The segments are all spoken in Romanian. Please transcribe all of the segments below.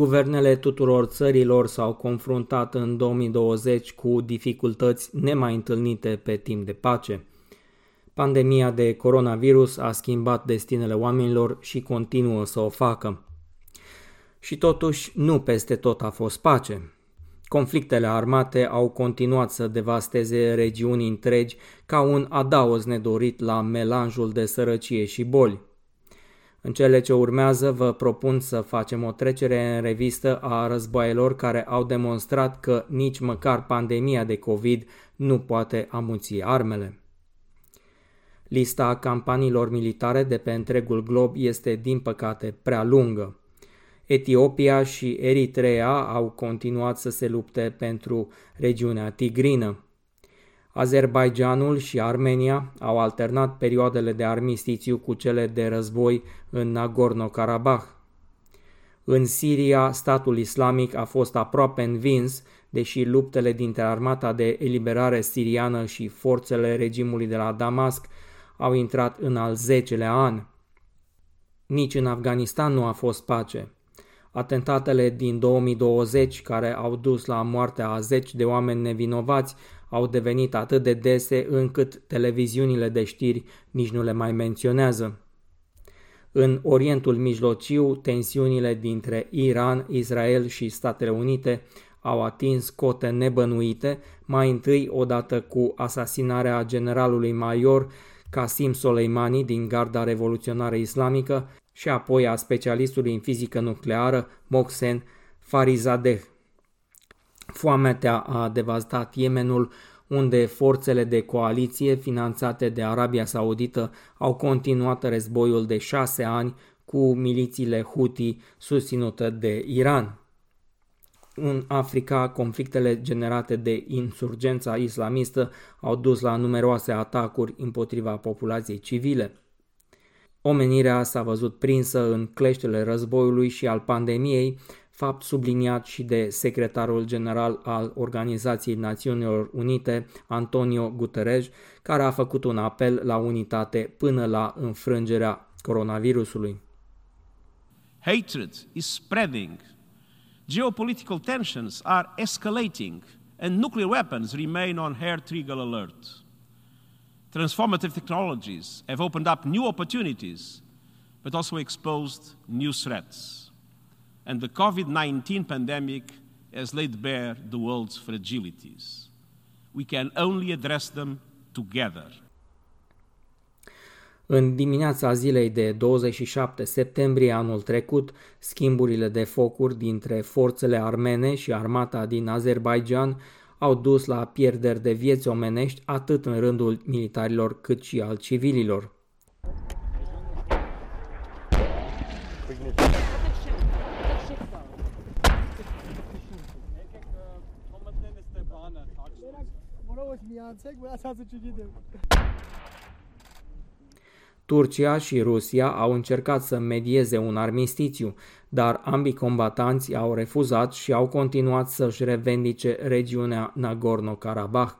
Guvernele tuturor țărilor s-au confruntat în 2020 cu dificultăți nemai întâlnite pe timp de pace. Pandemia de coronavirus a schimbat destinele oamenilor și continuă să o facă. Și totuși, nu peste tot a fost pace. Conflictele armate au continuat să devasteze regiuni întregi ca un adaos nedorit la melanjul de sărăcie și boli. În cele ce urmează vă propun să facem o trecere în revistă a războaielor care au demonstrat că nici măcar pandemia de COVID nu poate amuți armele. Lista campaniilor militare de pe întregul glob este din păcate prea lungă. Etiopia și Eritrea au continuat să se lupte pentru regiunea tigrină. Azerbaijanul și Armenia au alternat perioadele de armistițiu cu cele de război în Nagorno-Karabakh. În Siria, statul islamic a fost aproape învins, deși luptele dintre armata de eliberare siriană și forțele regimului de la Damasc au intrat în al zecelea an. Nici în Afganistan nu a fost pace. Atentatele din 2020, care au dus la moartea a zeci de oameni nevinovați, au devenit atât de dese încât televiziunile de știri nici nu le mai menționează. În Orientul Mijlociu, tensiunile dintre Iran, Israel și Statele Unite au atins cote nebănuite, mai întâi odată cu asasinarea generalului major Qasim Soleimani din Garda Revoluționară Islamică și apoi a specialistului în fizică nucleară Mohsen Farizadeh. Foametea a devastat Yemenul, unde forțele de coaliție finanțate de Arabia Saudită au continuat războiul de șase ani cu milițiile Houthi susținute de Iran. În Africa, conflictele generate de insurgența islamistă au dus la numeroase atacuri împotriva populației civile. Omenirea s-a văzut prinsă în cleștele războiului și al pandemiei, fapt subliniat și de secretarul general al Organizației Națiunilor Unite, Antonio Guterres, care a făcut un apel la unitate până la înfrângerea coronavirusului. Hatred is spreading. Geopolitical tensions are escalating and nuclear weapons remain on hair trigger alert. Transformative technologies have opened up new opportunities, but also exposed new threats. And the COVID 19 pandemic has laid bare the world's fragilities. We can only address them together. În dimineața zilei de 27 septembrie anul trecut, schimburile de focuri dintre forțele armene și armata din Azerbaijan au dus la pierderi de vieți omenești atât în rândul militarilor cât și al civililor. Turcia și Rusia au încercat să medieze un armistițiu, dar ambii combatanți au refuzat și au continuat să-și revendice regiunea Nagorno-Karabakh.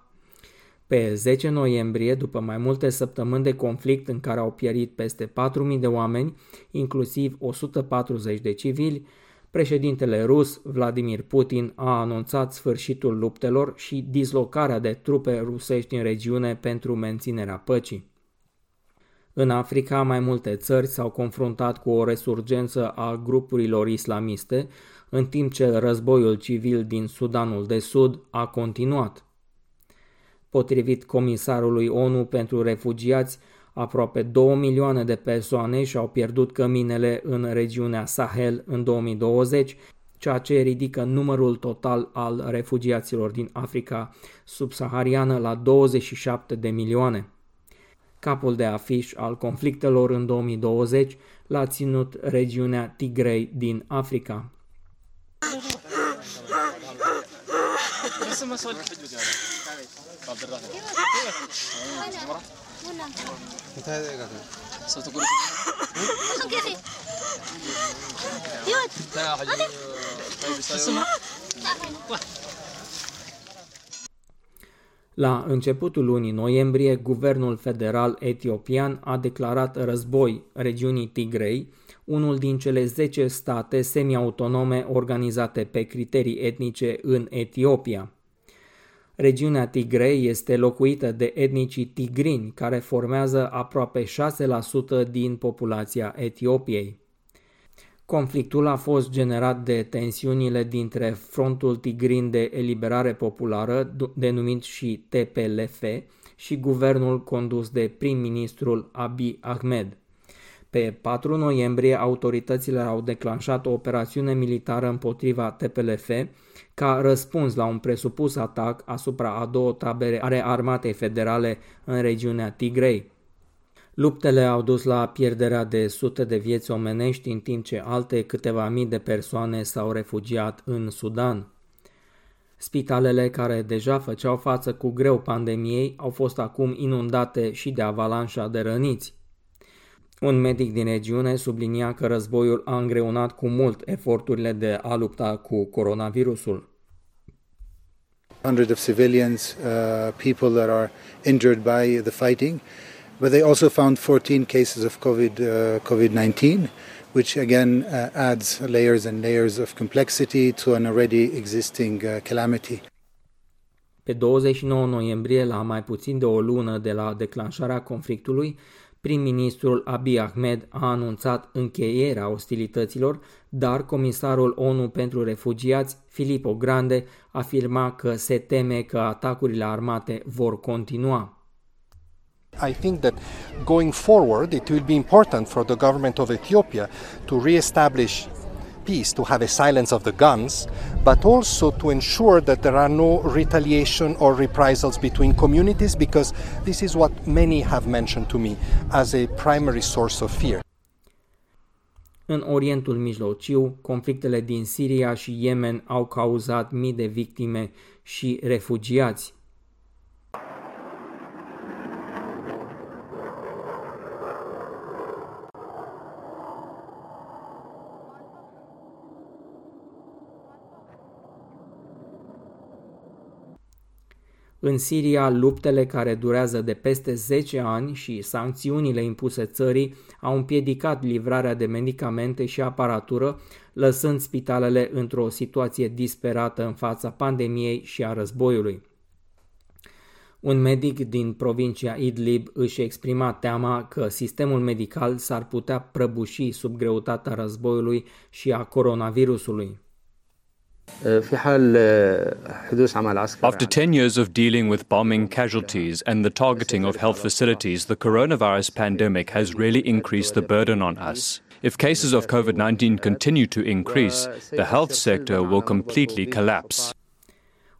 Pe 10 noiembrie, după mai multe săptămâni de conflict în care au pierit peste 4.000 de oameni, inclusiv 140 de civili, președintele rus Vladimir Putin a anunțat sfârșitul luptelor și dislocarea de trupe rusești în regiune pentru menținerea păcii. În Africa, mai multe țări s-au confruntat cu o resurgență a grupurilor islamiste, în timp ce războiul civil din Sudanul de Sud a continuat. Potrivit comisarului ONU pentru refugiați, aproape 2 milioane de persoane și-au pierdut căminele în regiunea Sahel în 2020, ceea ce ridică numărul total al refugiaților din Africa subsahariană la 27 de milioane. Capul de afiș al conflictelor în 2020 l-a ținut regiunea Tigrei din Africa. La începutul lunii noiembrie, guvernul federal etiopian a declarat război regiunii Tigrei, unul din cele 10 state semi-autonome organizate pe criterii etnice în Etiopia. Regiunea Tigrei este locuită de etnicii tigrini, care formează aproape 6% din populația Etiopiei. Conflictul a fost generat de tensiunile dintre Frontul Tigrin de Eliberare Populară, denumit și TPLF, și guvernul condus de prim-ministrul Abiy Ahmed. Pe 4 noiembrie, autoritățile au declanșat o operațiune militară împotriva TPLF ca răspuns la un presupus atac asupra a două tabere ale armatei federale în regiunea Tigrei. Luptele au dus la pierderea de sute de vieți omenești, în timp ce alte câteva mii de persoane s-au refugiat în Sudan. Spitalele care deja făceau față cu greu pandemiei au fost acum inundate și de avalanșa de răniți. Un medic din regiune sublinia că războiul a îngreunat cu mult eforturile de a lupta cu coronavirusul. Hundreds of civilians, uh, people that are injured by the fighting, but they also found 14 cases of COVID, uh, COVID-19, which again uh, adds layers and layers of complexity to an already existing uh, calamity. Pe 29 noiembrie, la mai puțin de o lună de la declanșarea conflictului, prim-ministrul Abiy Ahmed a anunțat încheierea ostilităților, dar comisarul ONU pentru refugiați, Filippo Grande, afirma că se teme că atacurile armate vor continua. I think that going forward it will be important for the government of Ethiopia to re-establish peace, to have a silence of the guns, but also to ensure that there are no retaliation or reprisals between communities, because this is what many have mentioned to me as a primary source of fear. În Orientul Mijlociu, conflictele din Siria și Yemen au cauzat mii de victime și refugiați În Siria, luptele care durează de peste 10 ani și sancțiunile impuse țării au împiedicat livrarea de medicamente și aparatură, lăsând spitalele într-o situație disperată în fața pandemiei și a războiului. Un medic din provincia Idlib își exprima teama că sistemul medical s-ar putea prăbuși sub greutatea războiului și a coronavirusului. After 10 years of dealing with bombing casualties and the targeting of health facilities, the coronavirus pandemic has really increased the burden on us. If cases of COVID 19 continue to increase, the health sector will completely collapse.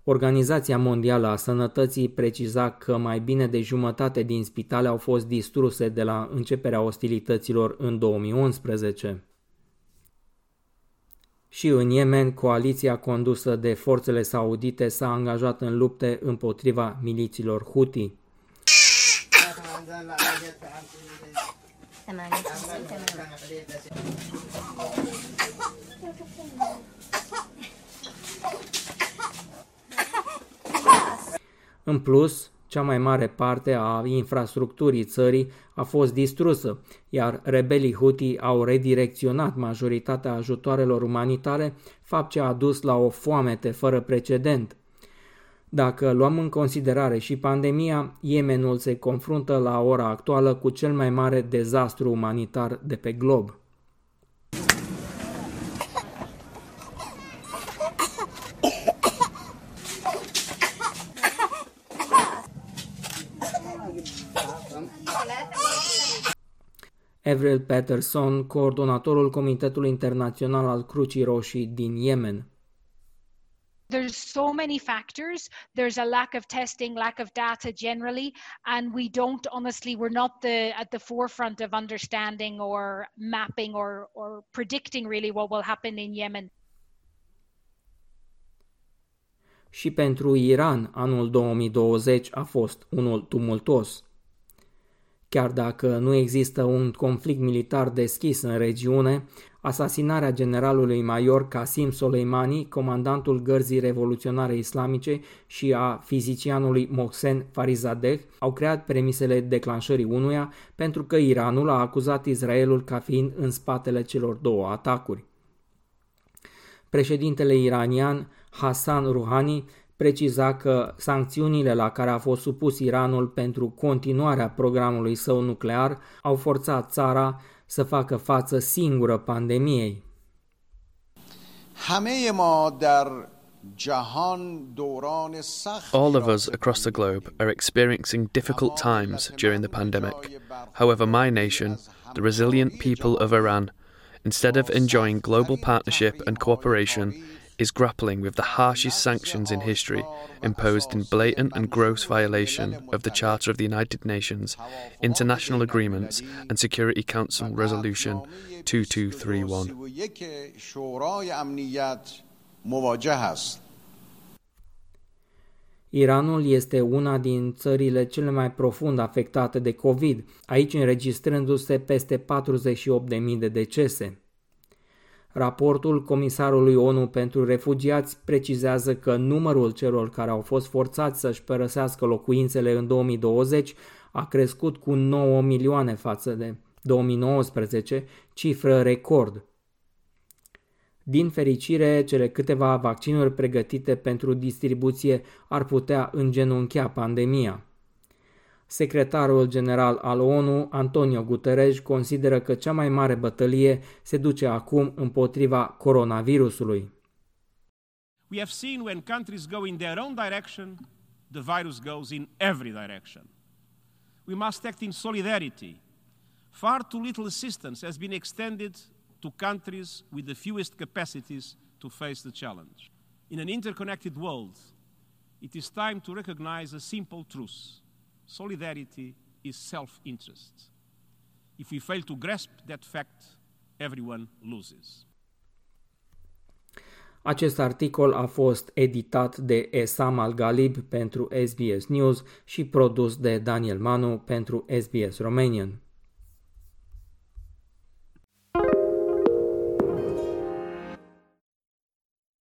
Organizația Mondială a Sănătății preciza că mai bine de jumătate din spitale au fost distruse de la începerea ostilităților în 2011. Și în Yemen, coaliția condusă de forțele saudite s-a angajat în lupte împotriva miliților Houthi. În plus, cea mai mare parte a infrastructurii țării a fost distrusă, iar rebelii Houthi au redirecționat majoritatea ajutoarelor umanitare, fapt ce a dus la o foamete fără precedent. Dacă luăm în considerare și pandemia, Yemenul se confruntă la ora actuală cu cel mai mare dezastru umanitar de pe glob. Avril Patterson, coordonatorul Comitetului Internațional al Crucii Roșii din Yemen. There's so many factors. There's a lack of testing, lack of data generally, and we don't honestly, we're not the at the forefront of understanding or mapping or or predicting really what will happen in Yemen. Și pentru Iran, anul 2020 a fost unul tumultuos. Chiar dacă nu există un conflict militar deschis în regiune, asasinarea generalului major Qasim Soleimani, comandantul gărzii revoluționare islamice și a fizicianului Mohsen Farizadeh au creat premisele declanșării unuia pentru că Iranul a acuzat Israelul ca fiind în spatele celor două atacuri. Președintele iranian Hassan Rouhani preciza că sancțiunile la care a fost supus Iranul pentru continuarea programului său nuclear au forțat țara să facă față singură pandemiei. All of us across the globe are experiencing difficult times during the pandemic. However, my nation, the resilient people of Iran, instead of enjoying global partnership and cooperation, is grappling with the harshest sanctions in history imposed in blatant and gross violation of the Charter of the United Nations, international agreements, and Security Council Resolution 2231. Iranul este una din țările cele mai profund afectate de COVID, aici înregistrându-se peste 48.000 de decese. Raportul Comisarului ONU pentru Refugiați precizează că numărul celor care au fost forțați să-și părăsească locuințele în 2020 a crescut cu 9 milioane față de 2019, cifră record. Din fericire, cele câteva vaccinuri pregătite pentru distribuție ar putea îngenunchea pandemia. Secretarul general al ONU, Antonio Guterres, consideră că cea mai mare bătălie se duce acum împotriva coronavirusului. We have seen when countries go in their own direction, the virus goes in every direction. We must act in solidarity. Far too little assistance has been extended to countries with the fewest capacities to face the challenge. In an interconnected world, it is time to recognize a simple truth. Solidarity is self-interest. If we fail to grasp that fact, everyone loses. Acest articol a fost editat de Esam Al-Galib pentru SBS News și produs de Daniel Manu pentru SBS Romanian.